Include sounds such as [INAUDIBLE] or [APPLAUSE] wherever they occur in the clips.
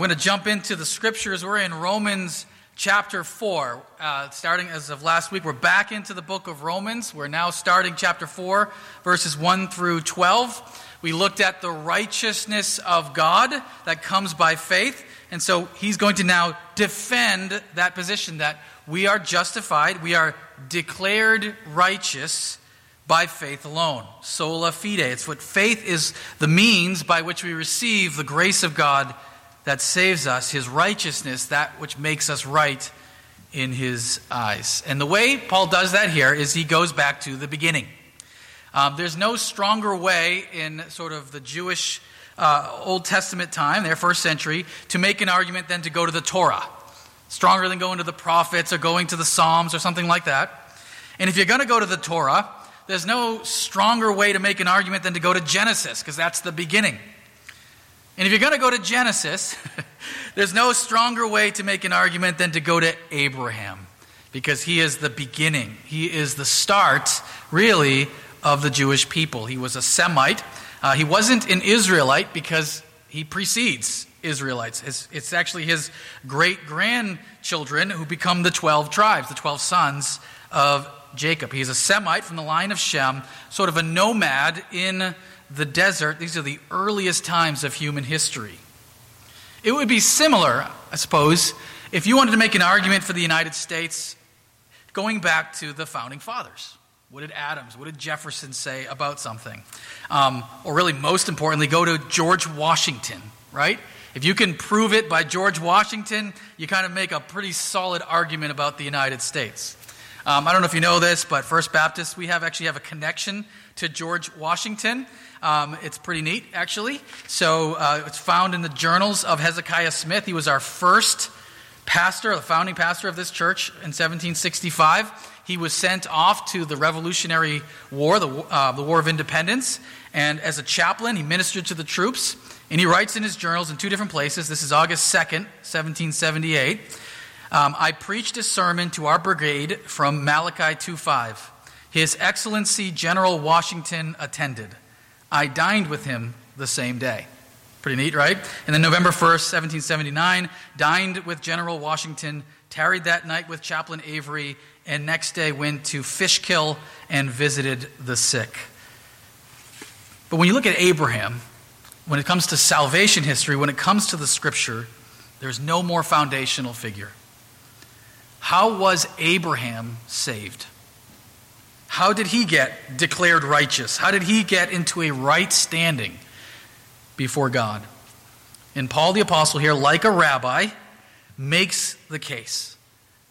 going to jump into the scriptures. We're in Romans chapter 4. Uh, starting as of last week, we're back into the book of Romans. We're now starting chapter 4, verses 1 through 12. We looked at the righteousness of God that comes by faith. And so he's going to now defend that position that we are justified, we are declared righteous by faith alone. Sola fide. It's what faith is the means by which we receive the grace of God that saves us, his righteousness, that which makes us right in his eyes. And the way Paul does that here is he goes back to the beginning. Um, there's no stronger way in sort of the Jewish uh, Old Testament time, their first century, to make an argument than to go to the Torah. Stronger than going to the prophets or going to the Psalms or something like that. And if you're going to go to the Torah, there's no stronger way to make an argument than to go to Genesis, because that's the beginning. And if you're going to go to Genesis, [LAUGHS] there's no stronger way to make an argument than to go to Abraham, because he is the beginning. He is the start, really, of the Jewish people. He was a Semite. Uh, he wasn't an Israelite because he precedes Israelites. It's, it's actually his great grandchildren who become the 12 tribes, the 12 sons of Jacob. He's a Semite from the line of Shem, sort of a nomad in the desert. These are the earliest times of human history. It would be similar, I suppose, if you wanted to make an argument for the United States going back to the founding fathers. What did Adams, what did Jefferson say about something? Um, or really, most importantly, go to George Washington, right? If you can prove it by George Washington, you kind of make a pretty solid argument about the United States. Um, I don't know if you know this, but First Baptist, we have actually have a connection to George Washington. Um, it's pretty neat, actually. So uh, it's found in the journals of Hezekiah Smith. He was our first pastor, the founding pastor of this church in 1765. He was sent off to the Revolutionary War, the, uh, the War of Independence, and as a chaplain, he ministered to the troops. And he writes in his journals in two different places. This is August 2nd, 1778. Um, I preached a sermon to our brigade from Malachi 2.5. His Excellency General Washington attended. I dined with him the same day. Pretty neat, right? And then November 1st, 1779, dined with General Washington, tarried that night with Chaplain Avery, and next day went to Fishkill and visited the sick. But when you look at Abraham, when it comes to salvation history, when it comes to the scripture, there's no more foundational figure. How was Abraham saved? How did he get declared righteous? How did he get into a right standing before God? And Paul the Apostle here, like a rabbi, makes the case,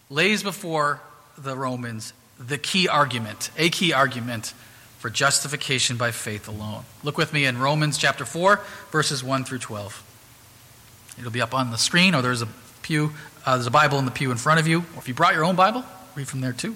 lays before the Romans the key argument, a key argument for justification by faith alone. Look with me in Romans chapter 4, verses 1 through 12. It'll be up on the screen, or there's a pew uh, there's a Bible in the pew in front of you. Or if you brought your own Bible, read from there too.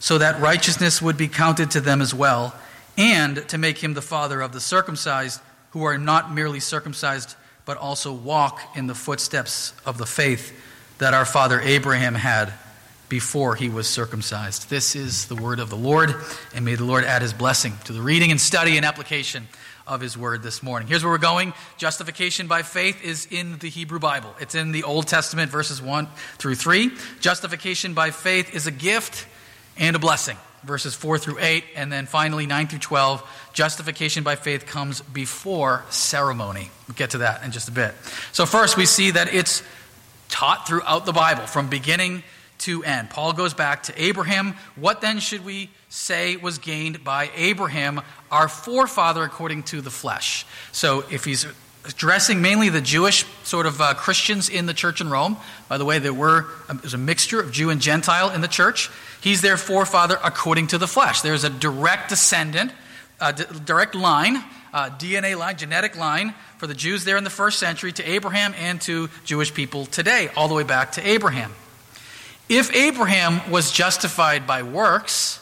so that righteousness would be counted to them as well, and to make him the father of the circumcised who are not merely circumcised, but also walk in the footsteps of the faith that our father Abraham had before he was circumcised. This is the word of the Lord, and may the Lord add his blessing to the reading and study and application of his word this morning. Here's where we're going. Justification by faith is in the Hebrew Bible. It's in the Old Testament, verses 1 through 3. Justification by faith is a gift and a blessing, verses 4 through 8. And then finally, 9 through 12, justification by faith comes before ceremony. We'll get to that in just a bit. So, first, we see that it's taught throughout the Bible from beginning to end. Paul goes back to Abraham. What then should we say was gained by Abraham, our forefather according to the flesh? So if he's addressing mainly the Jewish sort of uh, Christians in the church in Rome, by the way, there were um, there's a mixture of Jew and Gentile in the church. He's their forefather according to the flesh. There's a direct descendant, d- direct line, uh, DNA line, genetic line for the Jews there in the first century to Abraham and to Jewish people today, all the way back to Abraham. If Abraham was justified by works,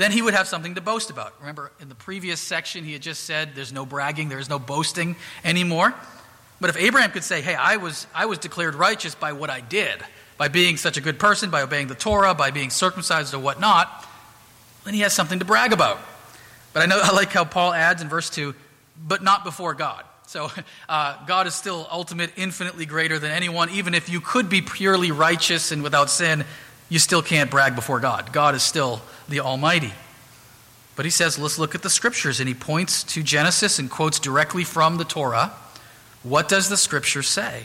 then he would have something to boast about. Remember, in the previous section, he had just said there's no bragging, there's no boasting anymore. But if Abraham could say, hey, I was, I was declared righteous by what I did, by being such a good person, by obeying the Torah, by being circumcised or whatnot, then he has something to brag about. But I know [LAUGHS] I like how Paul adds in verse 2, but not before God. So [LAUGHS] uh, God is still ultimate, infinitely greater than anyone. Even if you could be purely righteous and without sin, you still can't brag before God. God is still the Almighty. But he says, let's look at the scriptures. And he points to Genesis and quotes directly from the Torah. What does the scripture say?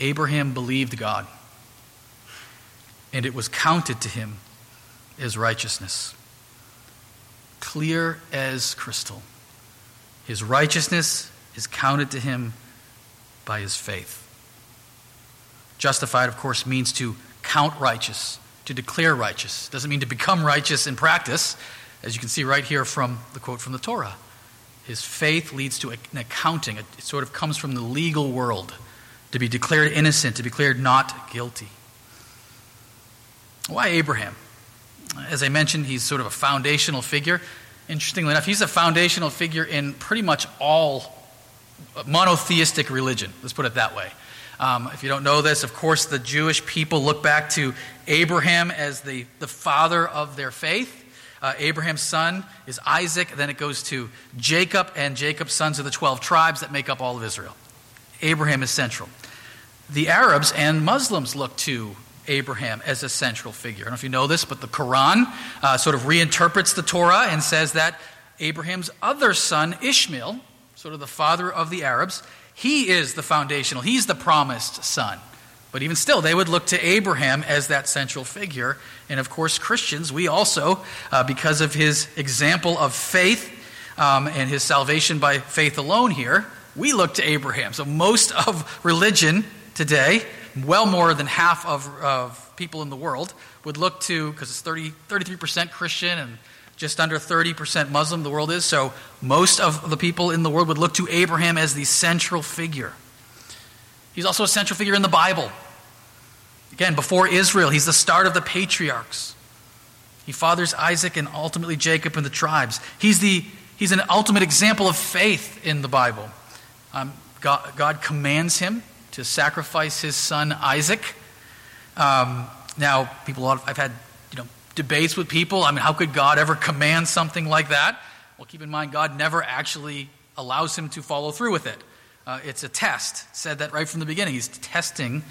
Abraham believed God, and it was counted to him as righteousness. Clear as crystal. His righteousness is counted to him by his faith. Justified, of course, means to count righteous, to declare righteous. Doesn't mean to become righteous in practice, as you can see right here from the quote from the Torah. His faith leads to an accounting. It sort of comes from the legal world to be declared innocent, to be declared not guilty. Why Abraham? As I mentioned, he's sort of a foundational figure. Interestingly enough, he's a foundational figure in pretty much all monotheistic religion. Let's put it that way. Um, if you don't know this, of course, the Jewish people look back to Abraham as the, the father of their faith. Uh, Abraham's son is Isaac. Then it goes to Jacob, and Jacob's sons are the 12 tribes that make up all of Israel. Abraham is central. The Arabs and Muslims look to Abraham as a central figure. I don't know if you know this, but the Quran uh, sort of reinterprets the Torah and says that Abraham's other son, Ishmael, sort of the father of the Arabs, he is the foundational, he's the promised son. But even still, they would look to Abraham as that central figure. And of course, Christians, we also, uh, because of his example of faith um, and his salvation by faith alone here, we look to Abraham. So most of religion today, well more than half of, of people in the world, would look to, because it's 30, 33% Christian and just under 30% Muslim, the world is. So most of the people in the world would look to Abraham as the central figure. He's also a central figure in the Bible. Again, before Israel, he's the start of the patriarchs. He fathers Isaac and ultimately Jacob and the tribes. He's, the, he's an ultimate example of faith in the Bible. Um, God, God, commands him to sacrifice his son Isaac. Um, now, people, I've had debates with people. I mean, how could God ever command something like that? Well, keep in mind, God never actually allows him to follow through with it. Uh, it's a test. Said that right from the beginning. He's testing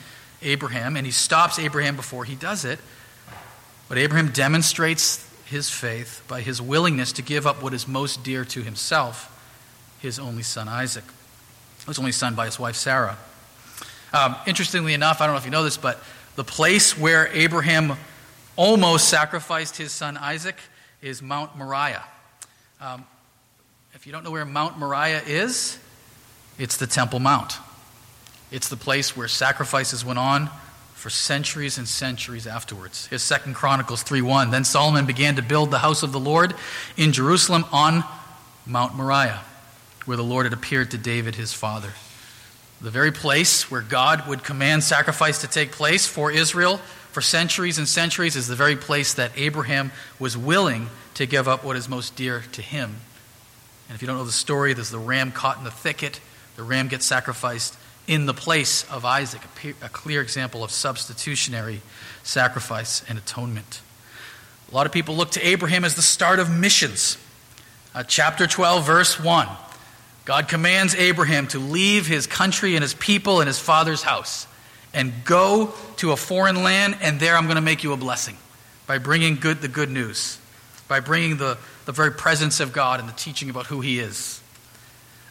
Abraham, and he stops Abraham before he does it. But Abraham demonstrates his faith by his willingness to give up what is most dear to himself, his only son Isaac, his only son by his wife Sarah. Um, interestingly enough, I don't know if you know this, but the place where Abraham almost sacrificed his son Isaac is Mount Moriah. Um, if you don't know where Mount Moriah is, it's the Temple Mount. It's the place where sacrifices went on for centuries and centuries afterwards. His Second Chronicles 3:1. Then Solomon began to build the house of the Lord in Jerusalem on Mount Moriah, where the Lord had appeared to David his father. The very place where God would command sacrifice to take place for Israel for centuries and centuries is the very place that Abraham was willing to give up what is most dear to him. And if you don't know the story, there's the ram caught in the thicket. The ram gets sacrificed, in the place of Isaac, a clear example of substitutionary sacrifice and atonement. A lot of people look to Abraham as the start of missions. Uh, chapter 12, verse 1. God commands Abraham to leave his country and his people and his father's house and go to a foreign land, and there I'm going to make you a blessing by bringing good, the good news, by bringing the, the very presence of God and the teaching about who he is.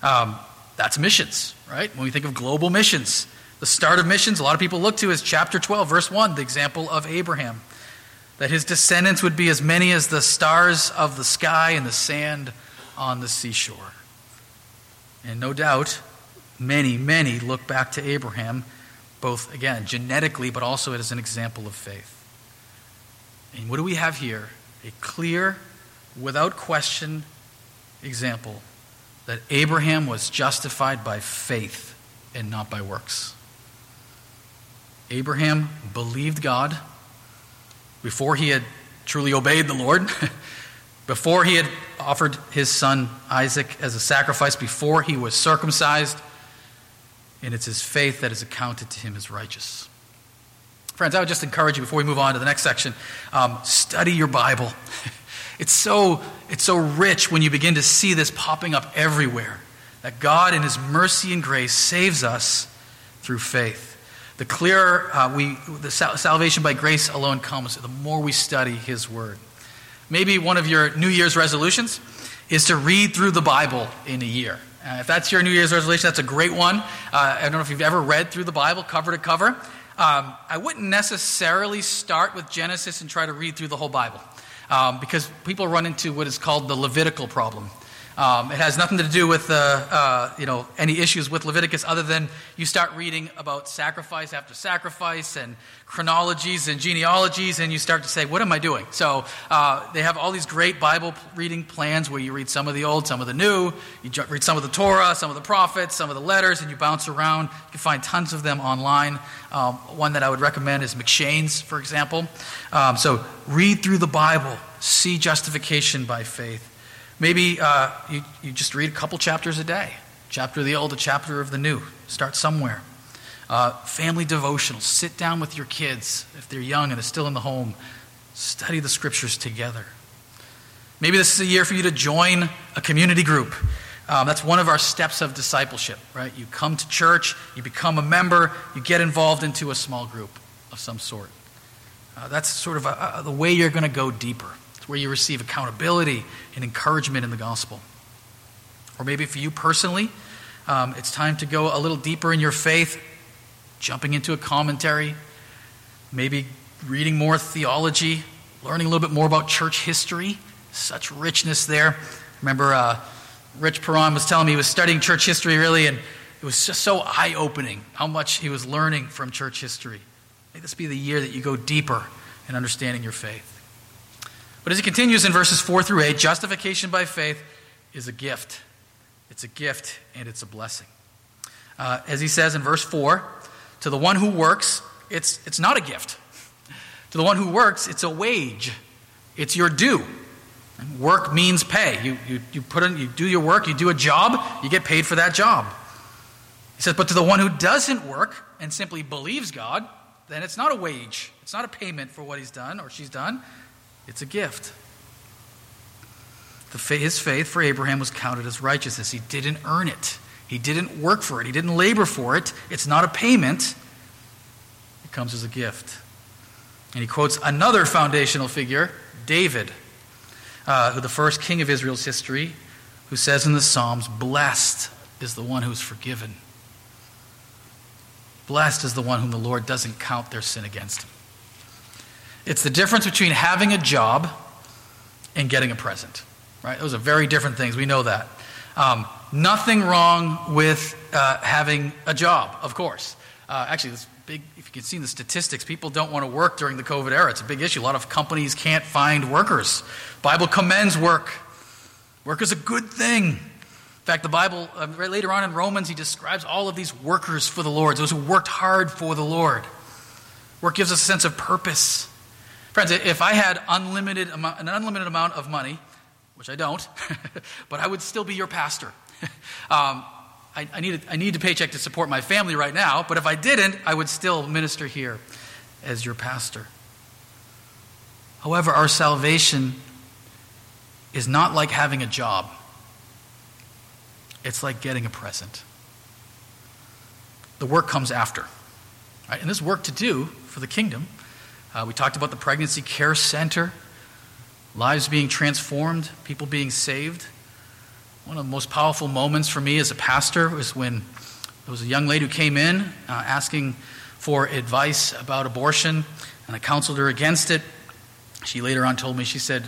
Um, that's missions, right? When we think of global missions, the start of missions, a lot of people look to is chapter 12, verse 1, the example of Abraham. That his descendants would be as many as the stars of the sky and the sand on the seashore. And no doubt, many, many look back to Abraham, both, again, genetically, but also as an example of faith. And what do we have here? A clear, without question example that Abraham was justified by faith and not by works. Abraham believed God before he had truly obeyed the Lord, [LAUGHS] before he had offered his son Isaac as a sacrifice, before he was circumcised, and it's his faith that is accounted to him as righteous. Friends, I would just encourage you before we move on to the next section um, study your Bible. [LAUGHS] It's so, it's so rich when you begin to see this popping up everywhere that God, in His mercy and grace, saves us through faith. The clearer uh, we, the sal- salvation by grace alone comes, the more we study His Word. Maybe one of your New Year's resolutions is to read through the Bible in a year. Uh, if that's your New Year's resolution, that's a great one. Uh, I don't know if you've ever read through the Bible cover to cover. Um, I wouldn't necessarily start with Genesis and try to read through the whole Bible um, because people run into what is called the Levitical problem. Um, it has nothing to do with uh, uh, you know any issues with Leviticus other than you start reading about sacrifice after sacrifice and chronologies and genealogies, and you start to say, "What am I doing?" So uh, they have all these great Bible reading plans where you read some of the old, some of the new. You read some of the Torah, some of the prophets, some of the letters, and you bounce around. You can find tons of them online. Um, one that I would recommend is M'Cheyne's, for example. Um, so read through the Bible, see justification by faith. Maybe uh, you, you just read a couple chapters a day chapter of the old, a chapter of the new. Start somewhere. Uh, family devotional. Sit down with your kids if they're young and are still in the home. Study the scriptures together. Maybe this is a year for you to join a community group. Um, that's one of our steps of discipleship, right? You come to church, you become a member, you get involved into a small group of some sort. Uh, that's sort of a, a, the way you're going to go deeper. It's where you receive accountability and encouragement in the gospel. Or maybe for you personally, um, it's time to go a little deeper in your faith, jumping into a commentary, maybe reading more theology, learning a little bit more about church history. Such richness there. Remember, uh, Rich Perron was telling me he was studying church history really, and it was just so eye opening how much he was learning from church history. May this be the year that you go deeper in understanding your faith. But as he continues in verses 4 through 8, justification by faith is a gift. It's a gift and it's a blessing. Uh, as he says in verse 4, to the one who works, it's, it's not a gift. To the one who works, it's a wage. It's your due. Work means pay. You, you, you, put in, you do your work, you do a job, you get paid for that job. He says, but to the one who doesn't work and simply believes God, then it's not a wage. It's not a payment for what he's done or she's done. It's a gift. His faith for Abraham was counted as righteousness. He didn't earn it, he didn't work for it, he didn't labor for it. It's not a payment, it comes as a gift. And he quotes another foundational figure, David, uh, the first king of Israel's history, who says in the Psalms, Blessed is the one who's forgiven. Blessed is the one whom the Lord doesn't count their sin against him. It's the difference between having a job and getting a present. Right? Those are very different things. We know that. Um, nothing wrong with uh, having a job, of course. Uh, actually, this big. If you can see in the statistics, people don't want to work during the COVID era. It's a big issue. A lot of companies can't find workers. Bible commends work. Work is a good thing. In fact, the Bible, uh, right later on in Romans, he describes all of these workers for the Lord, those who worked hard for the Lord. Work gives us a sense of purpose. Friends, if I had unlimited amount, an unlimited amount of money, which I don't, [LAUGHS] but I would still be your pastor. [LAUGHS] um, I, I, need a, I need a paycheck to support my family right now, but if I didn't, I would still minister here as your pastor. However, our salvation is not like having a job, it's like getting a present. The work comes after. Right? And there's work to do for the kingdom. Uh, we talked about the pregnancy care center, lives being transformed, people being saved. One of the most powerful moments for me as a pastor was when there was a young lady who came in uh, asking for advice about abortion, and I counseled her against it. She later on told me, she said,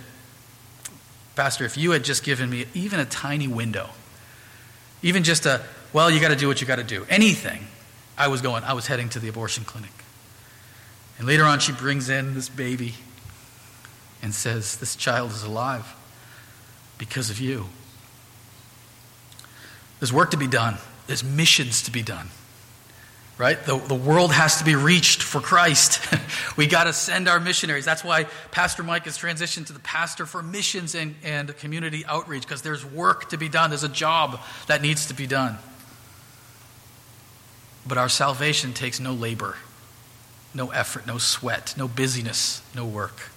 Pastor, if you had just given me even a tiny window, even just a, well, you got to do what you got to do, anything, I was going, I was heading to the abortion clinic. And later on, she brings in this baby and says, This child is alive because of you. There's work to be done, there's missions to be done. Right? The, the world has to be reached for Christ. [LAUGHS] we got to send our missionaries. That's why Pastor Mike has transitioned to the pastor for missions and, and community outreach, because there's work to be done. There's a job that needs to be done. But our salvation takes no labor, no effort, no sweat, no busyness, no work.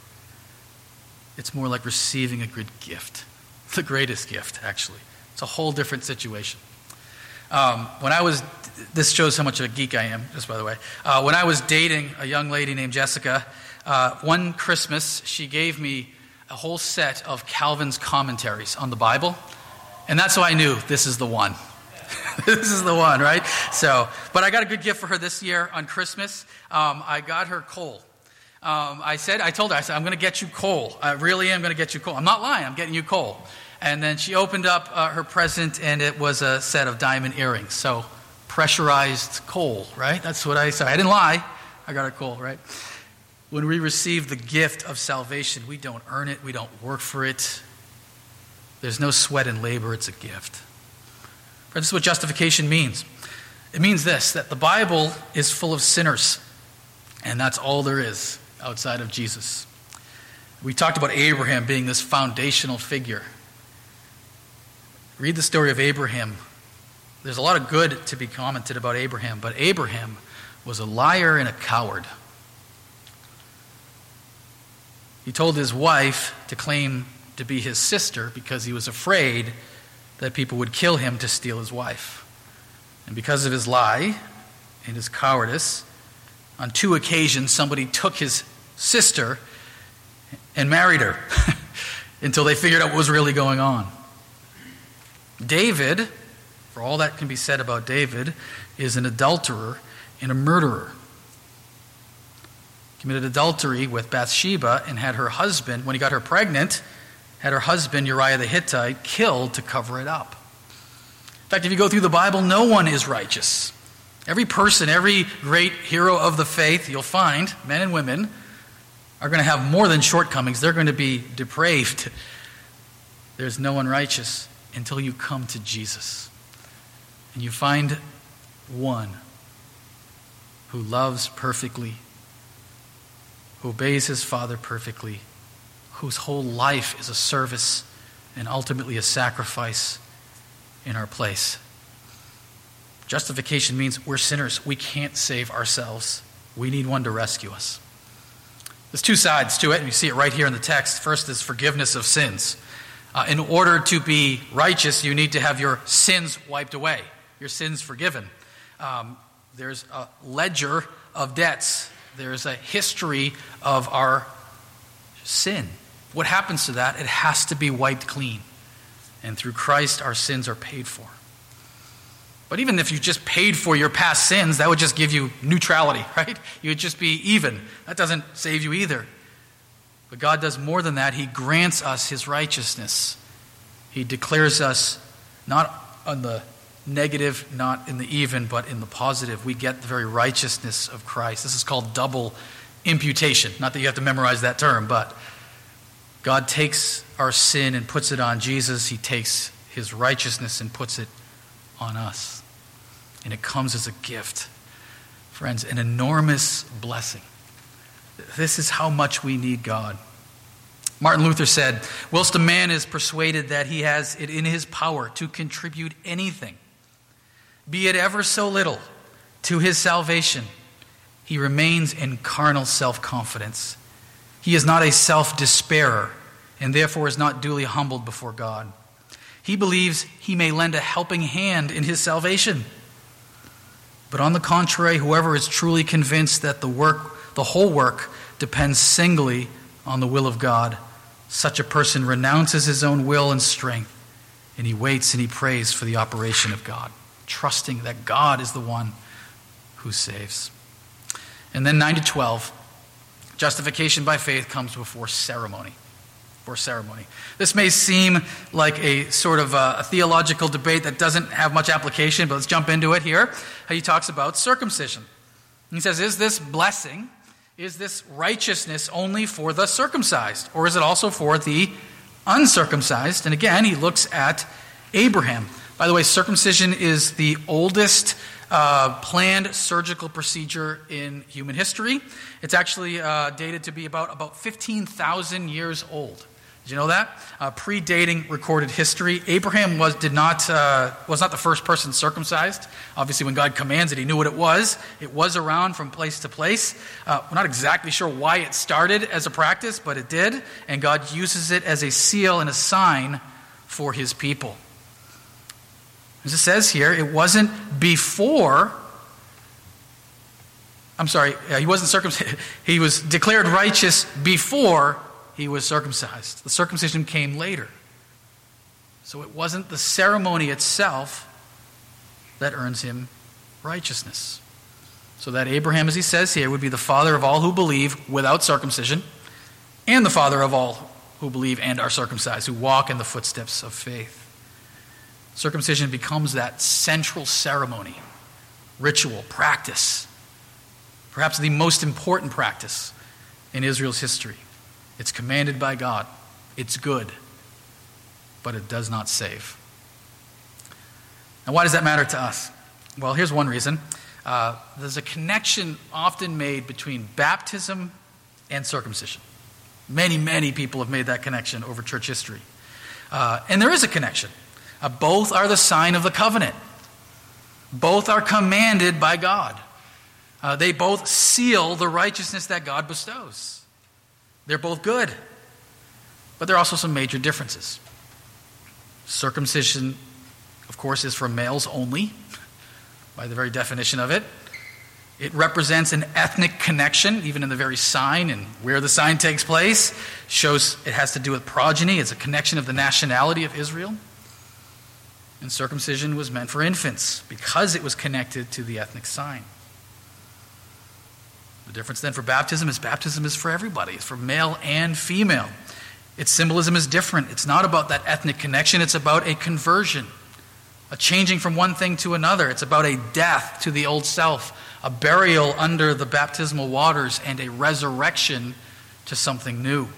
It's more like receiving a good gift. [LAUGHS] The greatest gift, actually. It's a whole different situation. Um, when I was, this shows how much of a geek I am, just by the way. Uh, when I was dating a young lady named Jessica, uh, one Christmas she gave me a whole set of Calvin's commentaries on the Bible, and that's how I knew this is the one. [LAUGHS] this is the one, right? So, but I got a good gift for her this year on Christmas. Um, I got her coal. Um, I said, I told her, I said, I'm going to get you coal. I really am going to get you coal. I'm not lying. I'm getting you coal. And then she opened up uh, her present, and it was a set of diamond earrings. So, pressurized coal, right? That's what I said. I didn't lie. I got her coal, right? When we receive the gift of salvation, we don't earn it, we don't work for it. There's no sweat and labor, it's a gift. This is what justification means. It means this that the Bible is full of sinners, and that's all there is outside of Jesus. We talked about Abraham being this foundational figure Read the story of Abraham. There's a lot of good to be commented about Abraham, but Abraham was a liar and a coward. He told his wife to claim to be his sister because he was afraid that people would kill him to steal his wife. And because of his lie and his cowardice, on two occasions somebody took his sister and married her [LAUGHS] until they figured out what was really going on. David, for all that can be said about David, is an adulterer and a murderer. Committed adultery with Bathsheba and had her husband, when he got her pregnant, had her husband, Uriah the Hittite, killed to cover it up. In fact, if you go through the Bible, no one is righteous. Every person, every great hero of the faith, you'll find, men and women, are going to have more than shortcomings. They're going to be depraved. There's no one righteous until you come to Jesus and you find one who loves perfectly, who obeys his Father perfectly, whose whole life is a service and ultimately a sacrifice in our place. Justification means we're sinners. We can't save ourselves. We need one to rescue us. There's two sides to it, and you see it right here in the text. First is forgiveness of sins. Uh, in order to be righteous, you need to have your sins wiped away, your sins forgiven. Um, there's a ledger of debts, there's a history of our sin. What happens to that? It has to be wiped clean. And through Christ, our sins are paid for. But even if you just paid for your past sins, that would just give you neutrality, [LAUGHS] right? You would just be even. That doesn't save you either. But God does more than that. He grants us His righteousness. He declares us not on the negative, not in the even, but in the positive. We get the very righteousness of Christ. This is called double imputation. Not that you have to memorize that term, but God takes our sin and puts it on Jesus. He takes His righteousness and puts it on us. And it comes as a gift. Friends, an enormous blessing. This is how much we need God. Martin Luther said, Whilst a man is persuaded that he has it in his power to contribute anything, be it ever so little, to his salvation, he remains in carnal self confidence. He is not a self despairer, and therefore is not duly humbled before God. He believes he may lend a helping hand in his salvation. But on the contrary, whoever is truly convinced that the work, the whole work, depends singly on the will of God, such a person renounces his own will and strength, and he waits and he prays for the operation of God, trusting that God is the one who saves. And then 9 to 12, justification by faith comes before ceremony. Before ceremony. This may seem like a sort of a, a theological debate that doesn't have much application, but let's jump into it here. He talks about circumcision. He says, Is this blessing is this righteousness only for the circumcised, or is it also for the uncircumcised? And again, he looks at Abraham. By the way, circumcision is the oldest uh, planned surgical procedure in human history. It's actually uh, dated to be about, about 15,000 years old. Did you know that? Uh, predating recorded history. Abraham was, did not, uh, was not the first person circumcised. Obviously, when God commands it, he knew what it was. It was around from place to place. Uh, we're not exactly sure why it started as a practice, but it did. And God uses it as a seal and a sign for his people. As it says here, it wasn't before I'm sorry, he wasn't circumcised. [LAUGHS] He was declared righteous before he was circumcised. The circumcision came later. So it wasn't the ceremony itself that earns him righteousness. So that Abraham, as he says here, would be the father of all who believe without circumcision, and the father of all who believe and are circumcised, who walk in the footsteps of faith. Circumcision becomes that central ceremony, ritual, practice, perhaps the most important practice in Israel's history. It's commanded by God. It's good, but it does not save. Now, why does that matter to us? Well, here's one reason. Uh, there's a connection often made between baptism and circumcision. Many, many people have made that connection over church history. Uh, and there is a connection. Uh, both are the sign of the covenant, both are commanded by God. Uh, they both seal the righteousness that God bestows. They're both good, but there are also some major differences. Circumcision, of course, is for males only, [LAUGHS] by the very definition of it. It represents an ethnic connection, even in the very sign and where the sign takes place. Shows it has to do with progeny. It's a connection of the nationality of Israel. And circumcision was meant for infants because it was connected to the ethnic sign. The difference then for baptism is baptism is for everybody, it's for male and female. Its symbolism is different. It's not about that ethnic connection, it's about a conversion, a changing from one thing to another. It's about a death to the old self, a burial under the baptismal waters, and a resurrection to something new,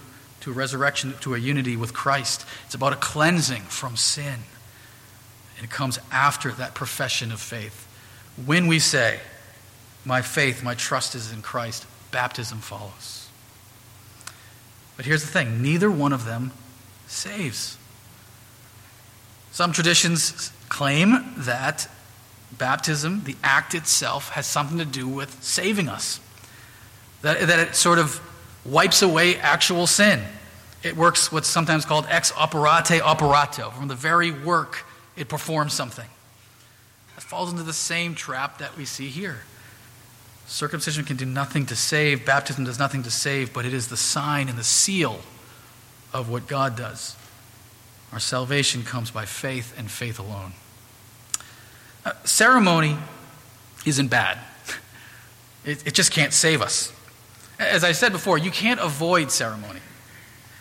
to a resurrection, to a unity with Christ. It's about a cleansing from sin. And it comes after that profession of faith. When we say, my faith, my trust is in Christ, baptism follows. But here's the thing neither one of them saves. Some traditions claim that baptism, the act itself, has something to do with saving us, that, that it sort of wipes away actual sin. It works what's sometimes called ex opere operato. From the very work, it performs something. That falls into the same trap that we see here. Circumcision can do nothing to save, baptism does nothing to save, but it is the sign and the seal of what God does. Our salvation comes by faith and faith alone. Uh, ceremony isn't bad, [LAUGHS] it, it, just can't save us. As I said before, you can't avoid ceremony.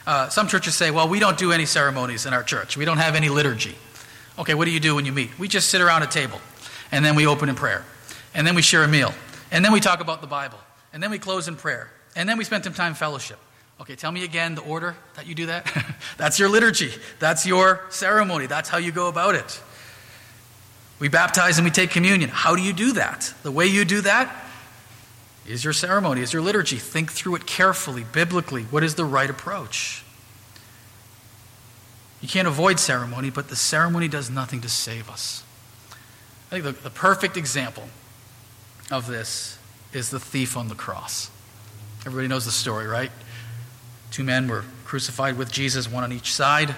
Uh, some churches say, well, we don't do any ceremonies in our church, we don't have any liturgy. Okay, what do you do when you meet? We just sit around a table, and then we open in prayer, and then we share a meal, and then we talk about the Bible. And then we close in prayer. And then we spend some time fellowship. Okay, tell me again the order that you do that. [LAUGHS] That's your liturgy. That's your ceremony. That's how you go about it. We baptize and we take communion. How do you do that? The way you do that is your ceremony, is your liturgy. Think through it carefully, biblically. What is the right approach? You can't avoid ceremony, but the ceremony does nothing to save us. I think the, the perfect example of this is the thief on the cross. Everybody knows the story, right? Two men were crucified with Jesus, one on each side.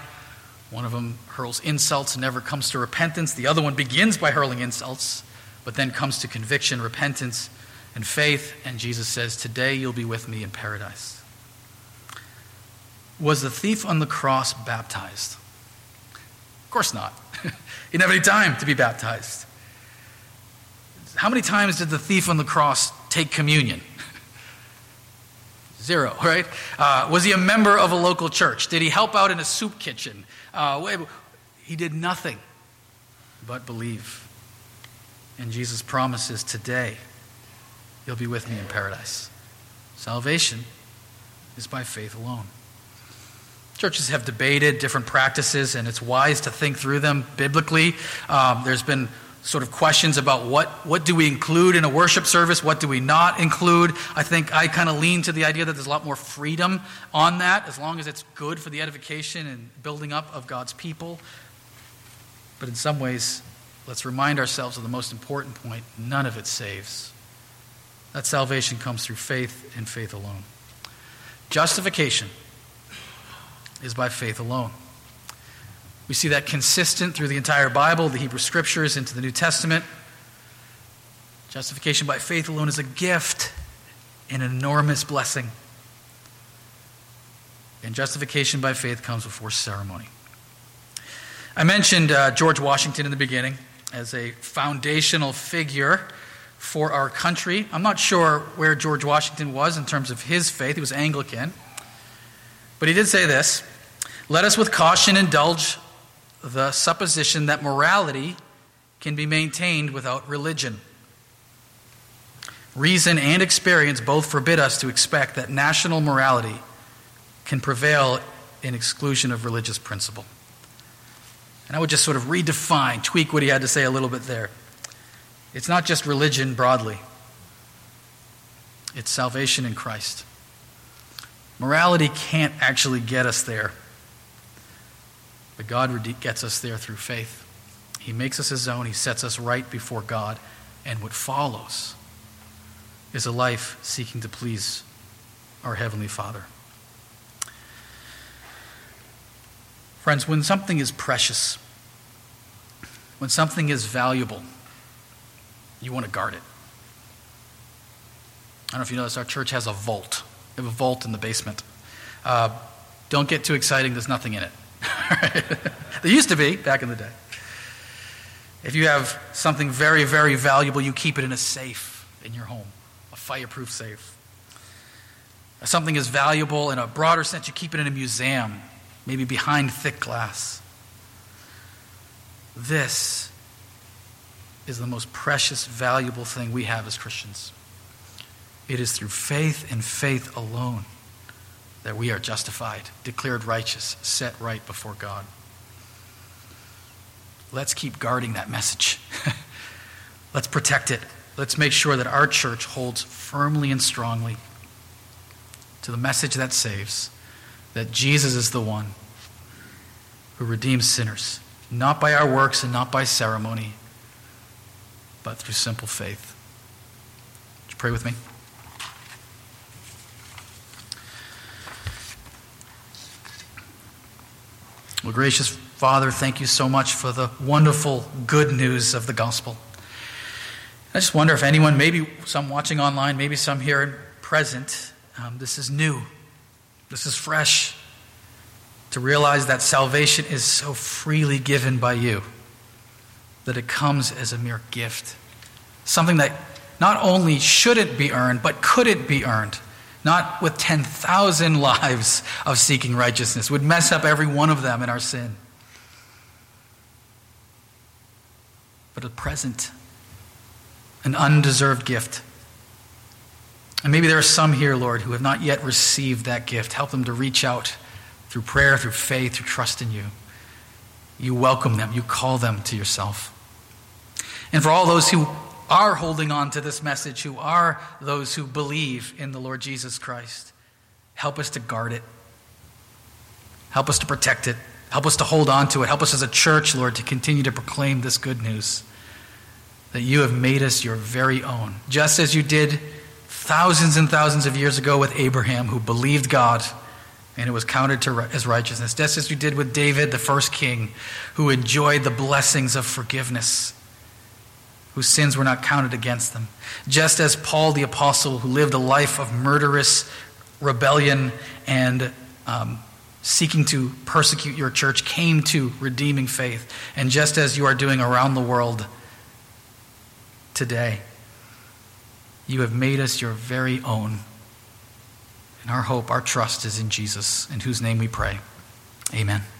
One of them hurls insults and never comes to repentance. The other one begins by hurling insults, but then comes to conviction, repentance, and faith. And Jesus says, Today you'll be with me in paradise. Was the thief on the cross baptized? Of course not. [LAUGHS] he didn't have any time to be baptized. How many times did the thief on the cross take communion? [LAUGHS] Zero, right? Uh, was he a member of a local church? Did he help out in a soup kitchen? Uh, he did nothing but believe. And Jesus promises today, you'll be with me in paradise. Salvation is by faith alone. Churches have debated different practices, and it's wise to think through them biblically. Um, there's been sort of questions about what, what do we include in a worship service, what do we not include. I think I kind of lean to the idea that there's a lot more freedom on that, as long as it's good for the edification and building up of God's people. But in some ways, let's remind ourselves of the most important point none of it saves. That salvation comes through faith and faith alone. Justification is by faith alone. We see that consistent through the entire Bible, the Hebrew Scriptures, into the New Testament. Justification by faith alone is a gift, an enormous blessing. And justification by faith comes before ceremony. I mentioned uh, George Washington in the beginning as a foundational figure for our country. I'm not sure where George Washington was in terms of his faith. He was Anglican. But he did say this Let us with caution indulge the supposition that morality can be maintained without religion. Reason and experience both forbid us to expect that national morality can prevail in exclusion of religious principle. And I would just sort of redefine, tweak what he had to say a little bit there. It's not just religion broadly, it's salvation in Christ. Morality can't actually get us there. But God gets us there through faith. He makes us his own, he sets us right before God. And what follows is a life seeking to please our Heavenly Father. Friends, when something is precious, when something is valuable, you want to guard it. I don't know if you notice, our church has a vault. We have a vault in the basement. Uh, don't get too exciting, there's nothing in it. There used to be back in the day. If you have something very, very valuable, you keep it in a safe in your home, a fireproof safe. If something is valuable in a broader sense, you keep it in a museum, maybe behind thick glass. This is the most precious, valuable thing we have as Christians. It is through faith and faith alone that we are justified, declared righteous, set right before God. Let's keep guarding that message. [LAUGHS] Let's protect it. Let's make sure that our church holds firmly and strongly to the message that saves that Jesus is the one who redeems sinners, not by our works and not by ceremony, but through simple faith. Would you pray with me? Well, gracious Father, thank you so much for the wonderful good news of the gospel. I just wonder if anyone, maybe some watching online, maybe some here present, um, this is new. This is fresh. To realize that salvation is so freely given by you, that it comes as a mere gift. Something that not only should it be earned, but could it be earned not with 10,000 [LAUGHS] lives of seeking righteousness, would mess up every one of them in our sin. But a present, an undeserved gift. And maybe there are some here, Lord, who have not yet received that gift. Help them to reach out through prayer, through faith, through trust in you. You welcome them, you call them to yourself. And for all those who are holding on to this message, who are those who believe in the Lord Jesus Christ. Help us to guard it. Help us to protect it. Help us to hold on to it. Help us as a church, Lord, to continue to proclaim this good news that you have made us your very own, just as you did thousands and thousands of years ago with Abraham, who believed God and it was counted to, as righteousness, just as you did with David, the first king, who enjoyed the blessings of forgiveness, whose sins were not counted against them. Just as Paul the apostle, who lived a life of murderous rebellion and um, seeking to persecute your church, came to redeeming faith. And just as you are doing around the world today, you have made us your very own. And our hope, our trust is in Jesus, in whose name we pray. Amen.